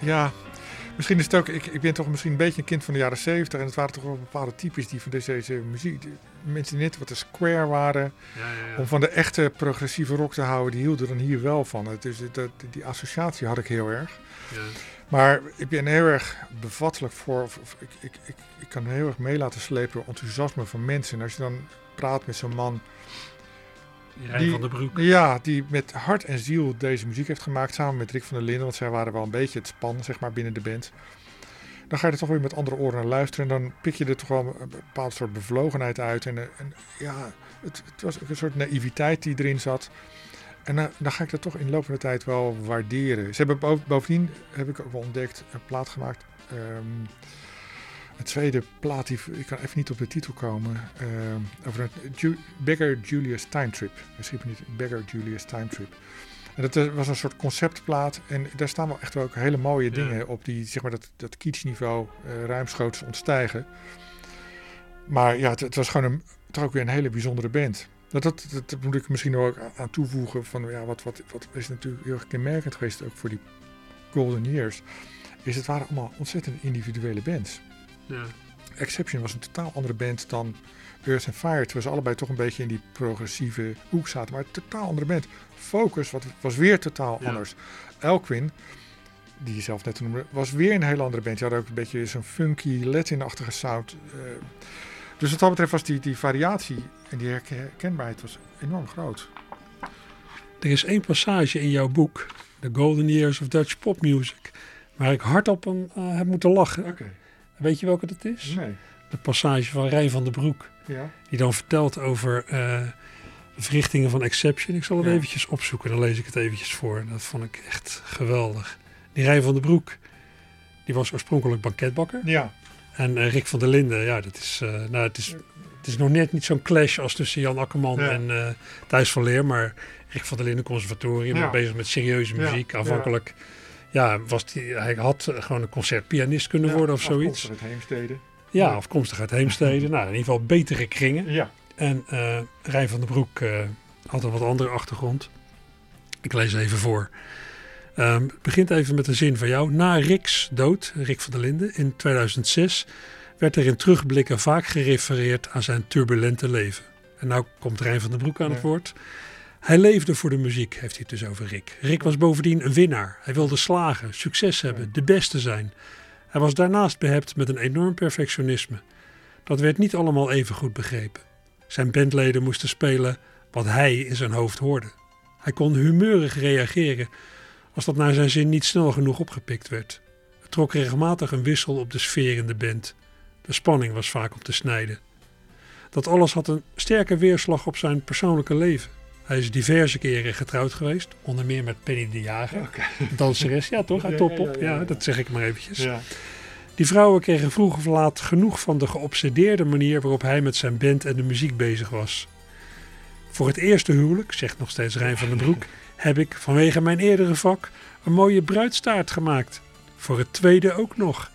ja. Misschien is het ook, ik, ik ben toch misschien een beetje een kind van de jaren zeventig. En het waren toch wel bepaalde types die van deze, deze muziek, die- mensen die net wat de square waren. Om van de echte progressieve rock te houden, die hielden dan hier wel van. Het is, dat, die associatie had ik heel erg. Maar ik ben heel erg bevattelijk voor. of- of ik, ik, ik, ik kan heel erg mee laten slepen door enthousiasme van mensen. En als je dan praat met zo'n man.
Rijn
Die-
van der Broek.
Ja, die met hart en ziel deze muziek heeft gemaakt. Samen met Rick van der Linden. Want zij waren wel een beetje het span, zeg maar, binnen de band. Dan ga je er toch weer met andere oren naar luisteren. En dan pik je er toch wel een bepaald soort bevlogenheid uit. En, eh, en ja, het, het was ook een soort naïviteit die erin zat. En dan, dan ga ik dat toch in de loop van de tijd wel waarderen. Ze hebben boven- bovendien, heb ik ook wel ontdekt, een plaat gemaakt. Ehm, een tweede plaat, die, ik kan even niet op de titel komen. ehm, over een Ju- Beggar Julius Time Trip. Misschien niet Beggar Julius Time Trip. En dat eh, was een soort conceptplaat. En daar staan wel echt ook hele mooie
Ja.
dingen op die zeg maar, dat, dat kitschniveau eh ruimschoots ontstijgen. Maar ja, het, het was gewoon een, toch ook weer een hele bijzondere band. Dat, dat, dat, dat moet ik misschien ook aan toevoegen. Van, ja, wat, wat, wat is natuurlijk heel erg kenmerkend geweest ook voor die Golden Years. Is het waren allemaal ontzettend individuele bands.
Ja.
Exception was een totaal andere band dan Earth and Fire. Terwijl ze allebei toch een beetje in die progressieve hoek zaten. Maar een totaal andere band. Focus wat, was weer totaal
Ja.
anders. Elquin, die je zelf net noemde, was weer een hele andere band. Die had ook een beetje zo'n funky Latin-achtige sound. eh. dus wat dat betreft was die, die variatie en die herken- herkenbaarheid was enorm groot.
Er is één passage in jouw boek, The Golden Years of Dutch Pop Music, waar ik hardop om eh, heb moeten lachen.
Oké.
Weet je welke dat is?
Nee.
De passage van Rijn van den Broek,
Ja.
die dan vertelt over de verrichtingen van Exception. Ik zal het
Ja.
eventjes opzoeken, dan lees ik het eventjes voor. Dat vond ik echt geweldig. Die Rijn van den Broek, die was oorspronkelijk banketbakker.
Ja.
En eh, Rick van der Linden, ja, dat is, eh, nou, het is, het is nog net niet zo'n clash als tussen Jan Akkerman
Ja.
en eh Thijs van Leer. Maar Rick van der Linden conservatorium,
Ja.
bezig met serieuze muziek. Aanvankelijk, ja, was die, hij had eh, gewoon een concertpianist kunnen worden of zoiets.
Het Heemstede.
Ja,
Ja.
afkomstig uit Heemstede. nou, in ieder geval betere kringen.
Ja.
En eh Rijn van den Broek eh, had een wat andere achtergrond. Ik lees even voor. Het begint even met een zin van jou. Na Rick's dood, Rick van der Linden, in 2006... werd er in terugblikken vaak gerefereerd aan zijn turbulente leven. En nou komt Rijn van den Broek aan het woord. Hij leefde voor de muziek, heeft hij het dus over Rick. Rick was bovendien een winnaar. Hij wilde slagen, succes hebben, de beste zijn. Hij was daarnaast behept met een enorm perfectionisme. Dat werd niet allemaal even goed begrepen. Zijn bandleden moesten spelen wat hij in zijn hoofd hoorde. Hij kon humeurig reageren als dat naar zijn zin niet snel genoeg opgepikt werd. Er trok regelmatig een wissel op de sfeer in de band. De spanning was vaak op te snijden. Dat alles had een sterke weerslag op zijn persoonlijke leven. Hij is diverse keren getrouwd geweest, onder meer met Penny de Jager, danseres, ja toch, uit
Ja,
Topop,
ja,
dat zeg ik maar eventjes. Die vrouwen kregen vroeg of laat genoeg van de geobsedeerde manier waarop hij met zijn band en de muziek bezig was. Voor het eerste huwelijk, zegt nog steeds Rijn van den Broek, heb ik vanwege mijn eerdere vak een mooie bruidstaart gemaakt. Voor het tweede ook nog.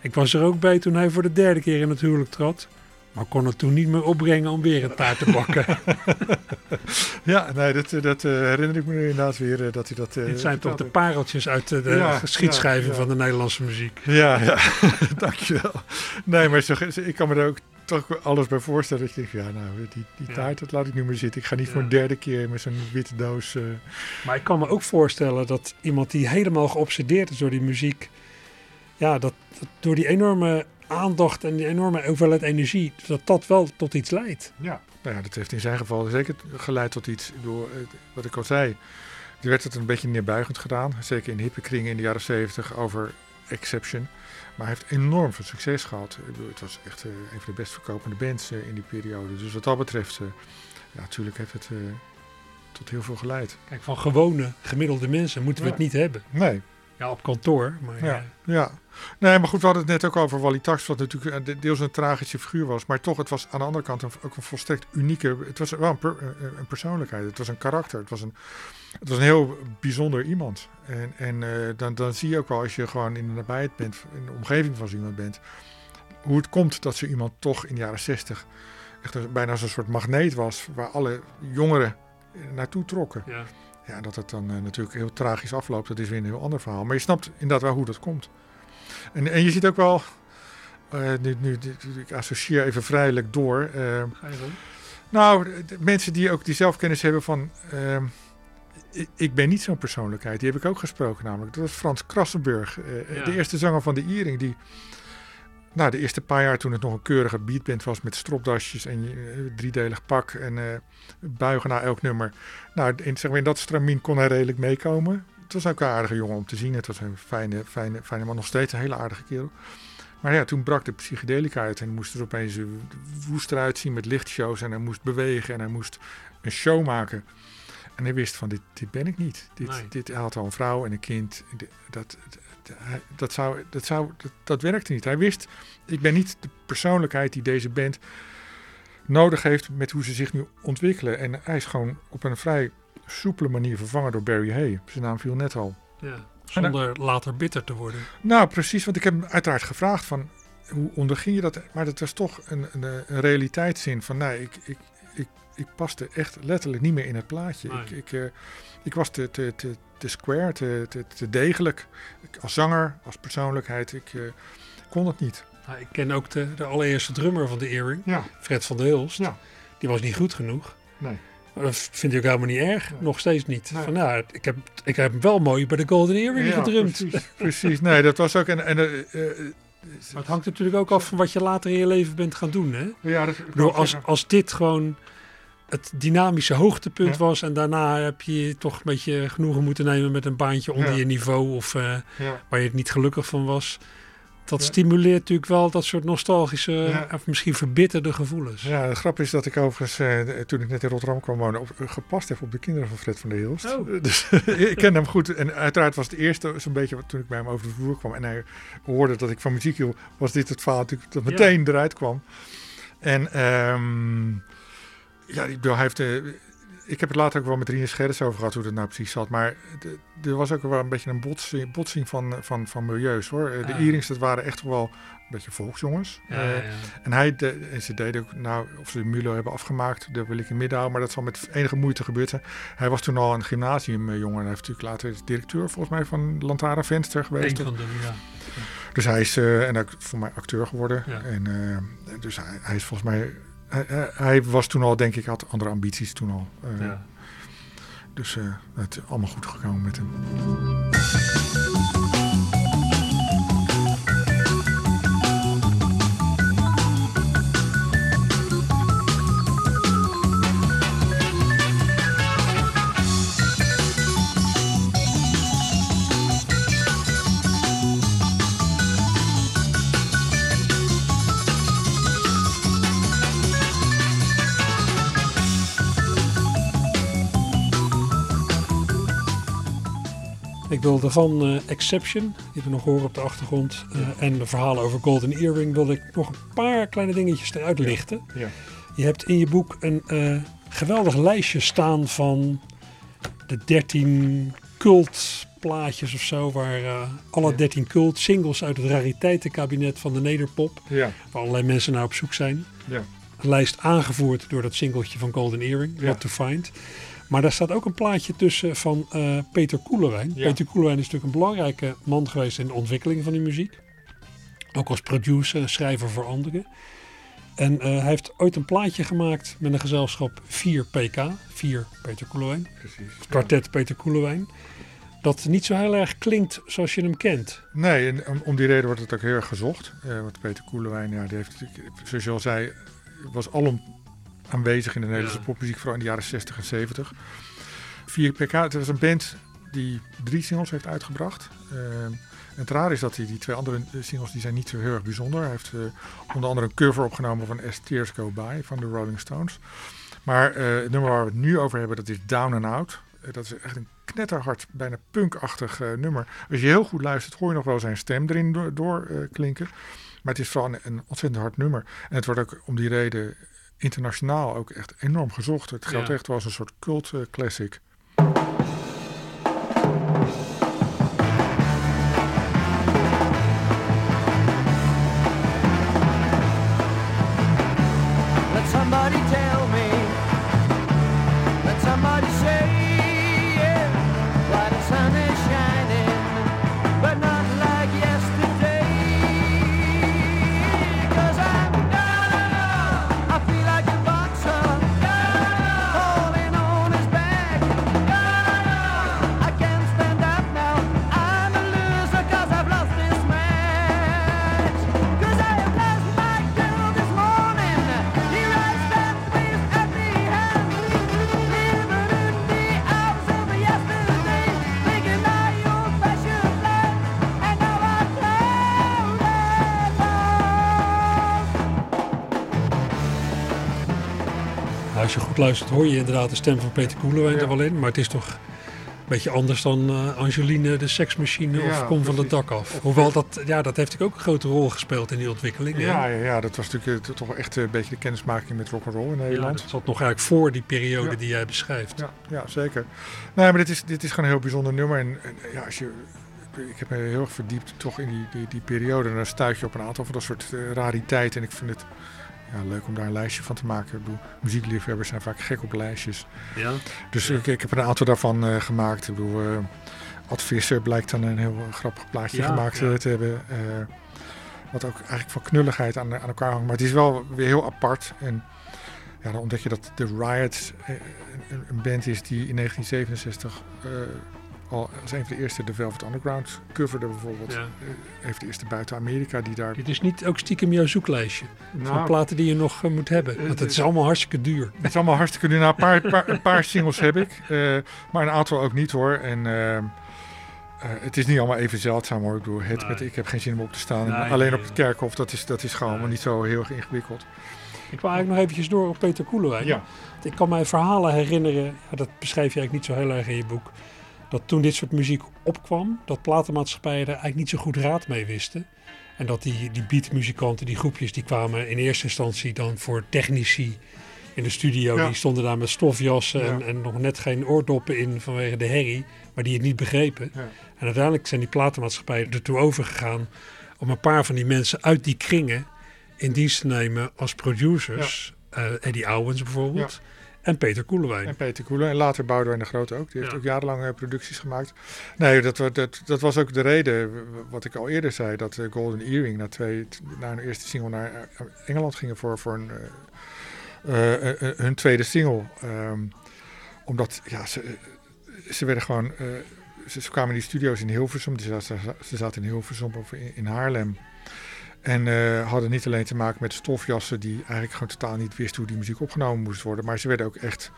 Ik was er ook bij toen hij voor de derde keer in het huwelijk trad, maar kon het toen niet meer opbrengen om weer een taart te bakken.
Ja, nee, dat, eh, dat eh, herinner ik me nu inderdaad weer eh, dat hij dat... eh,
Dit zijn toch de pareltjes uit de
Ja,
geschiedschrijving
ja, ja.
van de Nederlandse muziek.
Ja, ja, dankjewel. Nee, maar zo, ik kan me er ook toch alles bij voorstellen. Dat je denkt, ja, nou, die, die taart, dat laat ik nu maar zitten. Ik ga niet voor een derde keer met zo'n witte doos...
Maar ik kan me ook voorstellen dat iemand die helemaal geobsedeerd is door die muziek, ja, dat, dat door die enorme aandacht en die enorme hoeveelheid energie, dat dat wel tot iets leidt.
Ja. Nou ja, dat heeft in zijn geval zeker geleid tot iets. Door, eh, wat ik al zei, er werd het een beetje neerbuigend gedaan. Zeker in hippe kringen in de jaren 70 over Exception. Maar hij heeft enorm veel succes gehad. Ik bedoel, het was echt eh, een van de best verkopende bands eh, in die periode. Dus wat dat betreft, ja, natuurlijk heeft het tot heel veel geleid.
Kijk, van gewone, gemiddelde mensen moeten we
Ja.
het niet hebben.
Nee,
Ja, op kantoor, maar
Ja.
ja.
Nee, maar goed, we hadden het net ook over Wally Tax, wat natuurlijk eh, de- deels een tragische figuur was. Maar toch, het was aan de andere kant een, ook een volstrekt unieke, het was wel een, per- eh, een persoonlijkheid, het was een karakter, het was een, het was een heel bijzonder iemand. En, en eh, dan, dan zie je ook wel, als je gewoon in de nabijheid bent, in de omgeving van zo iemand bent, hoe het komt dat zo iemand toch in de jaren zestig echt bijna als een soort magneet was, waar alle jongeren eh, naartoe trokken.
ja.
Ja, dat het dan eh, natuurlijk heel tragisch afloopt, dat is weer een heel ander verhaal. Maar je snapt inderdaad wel hoe dat komt. En, en je ziet ook wel, eh, nu, nu, ik associeer even vrijelijk door. eh,
Ga je
nou, de- mensen die ook die zelfkennis hebben van, ehm, ik, ben niet zo'n persoonlijkheid. Die heb ik ook gesproken namelijk. Dat was Frans Krassenburg,
Ja.
de eerste zanger van de Iering. Die, nou, de eerste paar jaar toen het nog een keurige beatband was met stropdasjes en eh, driedelig pak en eh, buigen na elk nummer. Nou, in, zeg maar, in dat stramien kon hij redelijk meekomen. Het was ook een aardige jongen om te zien. Het was een fijne, fijne, fijne man, nog steeds een hele aardige kerel. Maar ja, toen brak de psychedelica uit en moest er opeens woest eruit zien met lichtshows. En hij moest bewegen en hij moest een show maken. En hij wist van, dit, dit ben ik niet. Dit,
Nee.
dit, hij had al een vrouw en een kind. Dit- Dat, dat, zou, dat, zou, dat, dat werkte niet. Hij wist, ik ben niet de persoonlijkheid die deze band nodig heeft met hoe ze zich nu ontwikkelen. En hij is gewoon op een vrij soepele manier vervangen door Barry Hay. Zijn naam viel net al.
Ja. Zonder later bitter te worden.
Nou, precies, want ik heb hem uiteraard gevraagd van hoe onderging je dat? Maar dat was toch een, een, een realiteitszin van nee, ik, ik, ik, ik paste echt letterlijk niet meer in het plaatje.
Nee.
Ik, ik, eh, ik was te, te, te, te square, te, te, te degelijk. Ik, als zanger, als persoonlijkheid, ik eh, kon het niet.
Nou, ik ken ook de, de allereerste drummer van de Earring,
Ja,
Fred van der Hulst.
Ja.
Die was niet goed genoeg.
nee.
Maar dat vind ik ook helemaal niet erg. Nog steeds niet.
Nee.
Van, nou, ik, heb, ik heb hem wel mooi bij de Golden Earring
Ja,
gedrumd.
Precies, precies. Nee, dat was ook... En, en, eh, eh,
Maar het hangt natuurlijk ook af van wat je later in je leven bent gaan doen. Hè?
ja, dat,
Ik bedoel, als, als dit gewoon het dynamische hoogtepunt
Ja.
was en daarna heb je toch een beetje genoegen moeten nemen met een baantje onder
Ja.
je niveau of eh,
ja.
waar je het niet gelukkig van was. Dat stimuleert natuurlijk wel dat soort nostalgische of misschien verbitterde gevoelens.
Ja, de grap is dat ik overigens, eh, toen ik net in Rotterdam kwam wonen, op, eh, gepast heb op de kinderen van Fred van der Hilst.
Oh.
Dus ik ken hem goed. En uiteraard was het eerste zo'n beetje wat- toen ik bij hem over de vloer kwam en hij hoorde dat ik van muziek hield, was dit het verhaal natuurlijk dat meteen eruit kwam. En ehm, ja, ik bedoel, hij heeft... eh, ik heb het later ook wel met Rinus Gerrits over gehad hoe dat nou precies zat. Maar er was ook wel een beetje een botsing, botsing van, van, van milieus hoor. Eh, De
Ah.
Ierings, dat waren echt wel een beetje volksjongens.
Ja,
Eh,
ja, ja.
en hij de, en ze deden ook, nou, of ze de Mulo hebben afgemaakt, dat wil ik in midden houden, maar dat zal met enige moeite gebeurd zijn. Hij was toen al een gymnasiumjongen. Hij heeft natuurlijk later directeur volgens mij van Lantara Venster geweest.
Eén van de, ja.
Dus hij is eh, en ook voor mij acteur geworden. En eh, dus hij, hij is volgens mij, hij, hij- was toen al, denk ik, had andere ambities toen al. Eh,
Ja.
Dus eh, het is allemaal goed gekomen met hem.
Ik wilde van eh, Exception, die we nog horen op de achtergrond, eh, en de verhalen over Golden Earring, wilde ik nog een paar kleine dingetjes eruit lichten.
Ja.
Je hebt in je boek een eh, geweldig lijstje staan van de 13 cultplaatjes of zo, waar alle
Ja.
13 cult singles uit het rariteitenkabinet van de Nederpop,
Ja,
waar allerlei mensen naar op zoek zijn.
ja.
Een lijst aangevoerd door dat singeltje van Golden Earring. What to Find. Maar daar staat ook een plaatje tussen van eh, Peter Koelewijn.
Ja.
Peter Koelewijn is natuurlijk een belangrijke man geweest in de ontwikkeling van die muziek. Ook als producer en schrijver voor anderen. En eh, hij heeft ooit een plaatje gemaakt met een gezelschap 4PK. 4 Peter Koelewijn.
Precies.
Kwartet Peter Koelewijn. Dat niet zo heel erg klinkt zoals je hem kent.
Nee, en om, om die reden wordt het ook heel erg gezocht. Eh want Peter Koelewijn, ja, die heeft, zoals je al zei, was alom aanwezig in de Nederlandse
Ja.
popmuziek, vooral in de jaren 60 en 70. 4PK, het was een band die drie singles heeft uitgebracht. Eh, en het raar is dat hij die twee andere singles, die zijn niet zo heel erg bijzonder. Hij heeft eh, onder andere een cover opgenomen van As Tears Go By van de Rolling Stones. Maar eh, het nummer waar we het nu over hebben, dat is Down and Out. Eh, dat is echt een knetterhard, bijna punkachtig nummer. Als je heel goed luistert, hoor je nog wel zijn stem erin door, door, eh, klinken. Maar het is vooral een, een ontzettend hard nummer. En het wordt ook om die reden internationaal ook echt enorm gezocht. Het geldt
Ja.
echt wel als een soort cult eh, classic.
Luistert hoor je inderdaad de stem van Peter Koelewijn er wel in. Maar het is toch Beetje anders dan eh, Angeline de seksmachine of Kom van het dak af. Hoewel dat, ja, dat heeft natuurlijk ook een grote rol gespeeld in die ontwikkeling.
Ja, ja, ja, dat was natuurlijk eh, toch echt een beetje de kennismaking met rock'n'roll in
Ja,
Nederland.
dat zat nog eigenlijk voor die periode die jij beschrijft.
Ja, ja zeker. Nee, maar dit is, dit is gewoon een heel bijzonder nummer. En, en, ja, als je, ik heb me heel erg verdiept toch in die, die, die periode. En dan stuit je op een aantal van dat soort eh, rariteiten. En ik vind het ja, leuk om daar een lijstje van te maken. Ik bedoel, muziekliefhebbers zijn vaak gek op lijstjes.
Ja.
Dus ik, ik heb een aantal daarvan eh, gemaakt. Ik bedoel, Ad Visser blijkt dan een heel grappig plaatje
Ja,
gemaakt
ja.
eh, te hebben. wat ook eigenlijk van knulligheid aan, aan elkaar hangt. Maar het is wel weer heel apart. En ja, dan ontdek je dat The Riots een, een band is die in 1967 eh, al als een van de eerste de Velvet Underground coverde bijvoorbeeld.
Ja.
Eh, heeft de eerste buiten Amerika die daar...
Dit is niet ook stiekem jouw zoeklijstje van
Nou,
platen die je nog eh, moet hebben. Want het is allemaal hartstikke duur.
Het is allemaal hartstikke duur. Nou, een, paar, paar- een paar singles heb ik, eh, maar een aantal ook niet hoor. En eh, eh, het is niet allemaal even zeldzaam hoor. Ik bedoel, het
Nee.
met ik heb geen zin om op te staan.
Nee,
Alleen
nee,
op het kerkhof, dat is, dat is gewoon
Nee.
allemaal niet zo heel erg ingewikkeld.
Ik wil eigenlijk nog eventjes door op Peter Koelewijn. Want Ik kan mij verhalen herinneren, ja, dat beschrijf je eigenlijk niet zo heel erg in je boek. Dat toen dit soort muziek opkwam, dat platenmaatschappijen er eigenlijk niet zo goed raad mee wisten. En dat die, die beatmuzikanten, die groepjes, die kwamen in eerste instantie dan voor technici in de studio.
Ja.
Die stonden daar met stofjassen
Ja.
en, en nog net geen oordoppen in vanwege de herrie, maar die het niet begrepen.
Ja.
En uiteindelijk zijn die platenmaatschappijen ertoe overgegaan om een paar van die mensen uit die kringen in dienst te nemen als producers. Eh, Eddie Owens bijvoorbeeld. En Peter Koelewijn.
En Peter Koelen en later Boudewijn de Grote ook. Die heeft
Ja.
ook jarenlang producties gemaakt. Nee, dat, dat, dat was ook de reden, wat ik al eerder zei, dat eh, Golden Earring na, twee, na hun eerste single naar eh, Engeland gingen voor, voor een, eh, hun tweede single. Ehm, omdat, ja, ze, ze werden gewoon, ze, ze kwamen in die studio's in Hilversum, ze, zaten- ze zaten in Hilversum of in, in Haarlem. En eh, hadden niet alleen te maken met stofjassen die eigenlijk gewoon totaal niet wisten hoe die muziek opgenomen moest worden. Maar ze werden ook echt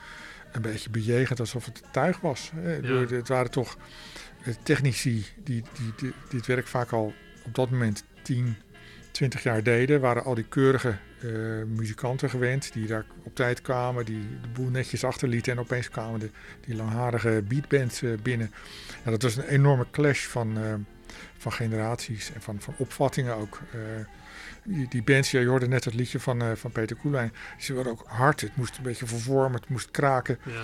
een beetje bejegend alsof het tuig was. hè. Het waren toch eh, technici die, die, die dit werk vaak al op dat moment 10, 20 jaar deden. Waren al die keurige eh, muzikanten gewend die daar op tijd kwamen. Die de boel netjes achterlieten en opeens kwamen de, die langharige beatbands binnen. Ja, dat was een enorme clash van... van generaties en van, van opvattingen ook. Eh, die, die bands, ja, je hoorde net het liedje van, eh, van Peter Koelijn. Ze waren ook hard, het moest een beetje vervormen, het moest kraken.
Ja.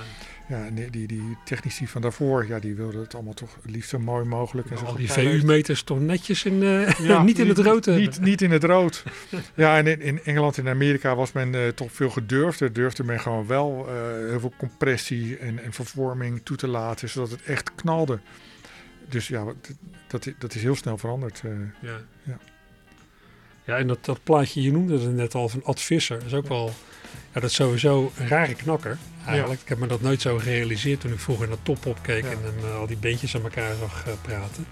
Ja, en die, die, die technici van daarvoor, ja, die wilden het allemaal toch het liefst zo mooi mogelijk. En zo
Al die. VU-meters toch netjes in,
Ja,
niet in het rood.
Niet, niet in het rood. ja, en in, in Engeland en Amerika was men toch veel gedurfder. Durfde men gewoon wel heel veel compressie en, en vervorming toe te laten, zodat het echt knalde. Dus ja, dat, dat is heel snel veranderd. eh.
Ja.
Ja.
ja, en dat, dat plaatje, je noemde het net al, van Ad Visser, is ook wel... Ja, dat is sowieso een rare knakker, eigenlijk. Ik heb me dat nooit zo gerealiseerd toen ik vroeger naar Top Op keek...
Ja.
en eh, al die bandjes aan elkaar zag eh, praten.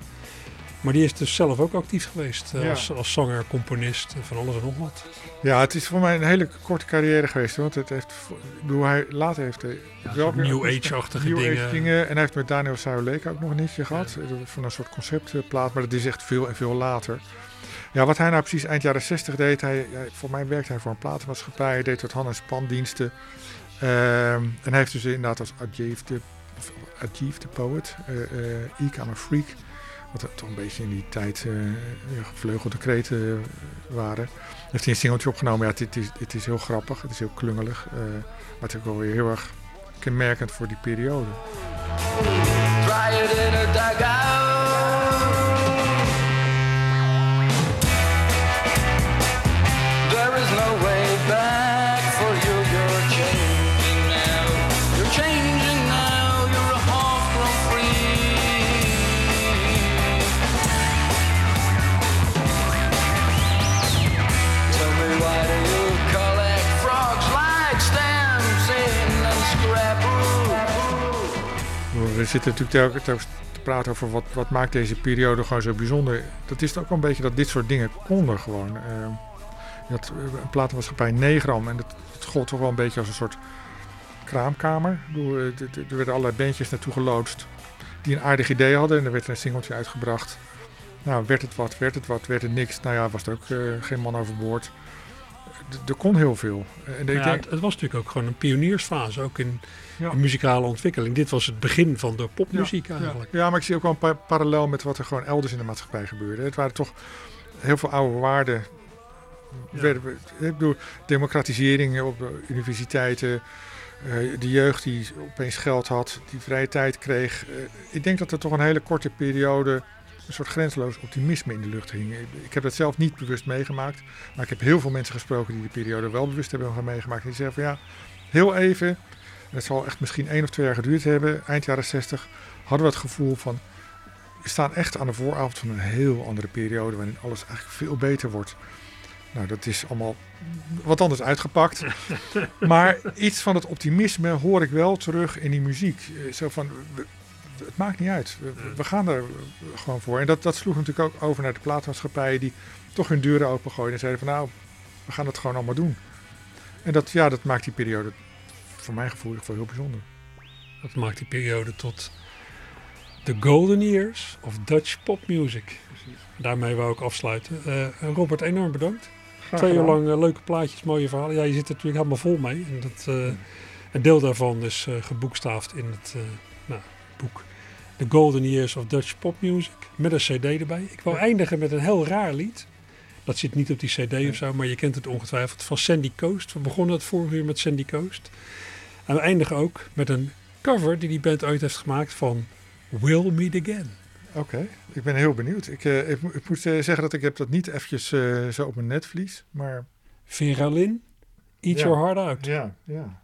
Maar die is dus zelf ook actief geweest eh,
Ja.
als, als zanger, componist, eh, van alles en nog wat.
Ja, het is voor mij een hele korte carrière geweest. Want het heeft, ik bedoel, hij later heeft hij
Ja,
wel
New Age-achtige
New
dingen.
Age dingen. En hij heeft met Daniel Sauleka ook nog een hitje gehad. eh, Van een soort conceptplaat. Maar dat is echt veel en veel later. Ja, wat hij nou precies eind jaren 60 deed. Hij, voor mij werkte hij voor een platenmaatschappij. Hij deed wat hand- en spandiensten. Ehm, en hij heeft dus inderdaad als Adjeef de, Poet. eh eh Ik I'm a Freak. Wat toch een beetje in die tijd ja, gevleugelde kreten eh, waren. Heeft hij een singeltje opgenomen. Ja, het, is, het is heel grappig. Het is heel klungelig. eh, maar het is ook wel weer heel erg kenmerkend voor die periode. We zitten natuurlijk telkens te praten over wat, wat maakt deze periode gewoon zo bijzonder. Dat is ook wel een beetje dat dit soort dingen konden gewoon. Eh, je had eh, een platenmaatschappij Negram en dat, dat gold toch wel een beetje als een soort kraamkamer. Eh, Er werden allerlei bandjes naartoe geloodst die een aardig idee hadden en er werd een singeltje uitgebracht. Nou, werd het wat, werd het wat, werd het niks. Nou ja, was er ook eh, geen man overboord.
Er kon heel veel. En ik
Ja,
denk,
het, het was natuurlijk ook gewoon een pioniersfase, ook in,
Ja.
in muzikale ontwikkeling. Dit was het begin van de popmuziek eigenlijk.
Ja, maar ik zie ook wel een pa- parallel met wat er gewoon elders in de maatschappij gebeurde. Het waren toch heel veel oude waarden. Ik bedoel, democratisering op de universiteiten. eh, de jeugd die opeens geld had, die vrije tijd kreeg. Eh, ik denk dat er toch een hele korte periode een soort grenzeloos optimisme in de lucht hing. Ik, heb dat zelf niet bewust meegemaakt. Maar ik heb heel veel mensen gesproken die die periode wel bewust hebben meegemaakt. Die zeggen van ja, heel even, en het zal echt misschien één of twee jaar geduurd hebben, eind jaren 60, hadden we het gevoel van we staan echt aan de vooravond van een heel andere periode waarin alles eigenlijk veel beter wordt. Nou, dat is allemaal wat anders uitgepakt. maar iets van het optimisme hoor ik wel terug in die muziek. Eh, Zo van, we- het maakt niet uit. We, we gaan er gewoon voor. En dat, dat sloeg natuurlijk ook over naar de plaatmaatschappijen die toch hun deuren opengooiden en zeiden van nou, we gaan het gewoon allemaal doen. En dat, ja, dat maakt die periode voor mijn gevoel geval heel bijzonder.
Dat maakt die periode tot de golden years of Dutch pop music. Daarmee wou ik afsluiten. Eh, Robert, enorm bedankt. Twee uur lang eh, leuke plaatjes, mooie verhalen. Ja, je zit er natuurlijk helemaal vol mee. En dat, eh, een deel daarvan is eh, geboekstaafd in het eh, boek The Golden Years of Dutch Pop Music. Met een cd erbij. Ik wil eindigen met een heel raar lied. Dat zit niet op die cd of zo, maar je kent het ongetwijfeld. Van Sandy Coast. We begonnen het vorige uur met Sandy Coast. En we eindigen ook met een cover die die band ooit heeft gemaakt van Will Meet Again.
Oké, ik ben heel benieuwd. Ik, eh, ik, mo- ik moet eh, zeggen dat ik heb dat niet eventjes eh, zo op mijn netvlies, maar...
Vera Lynn, Eat
Ja.
Your Heart Out.
Ja, ja.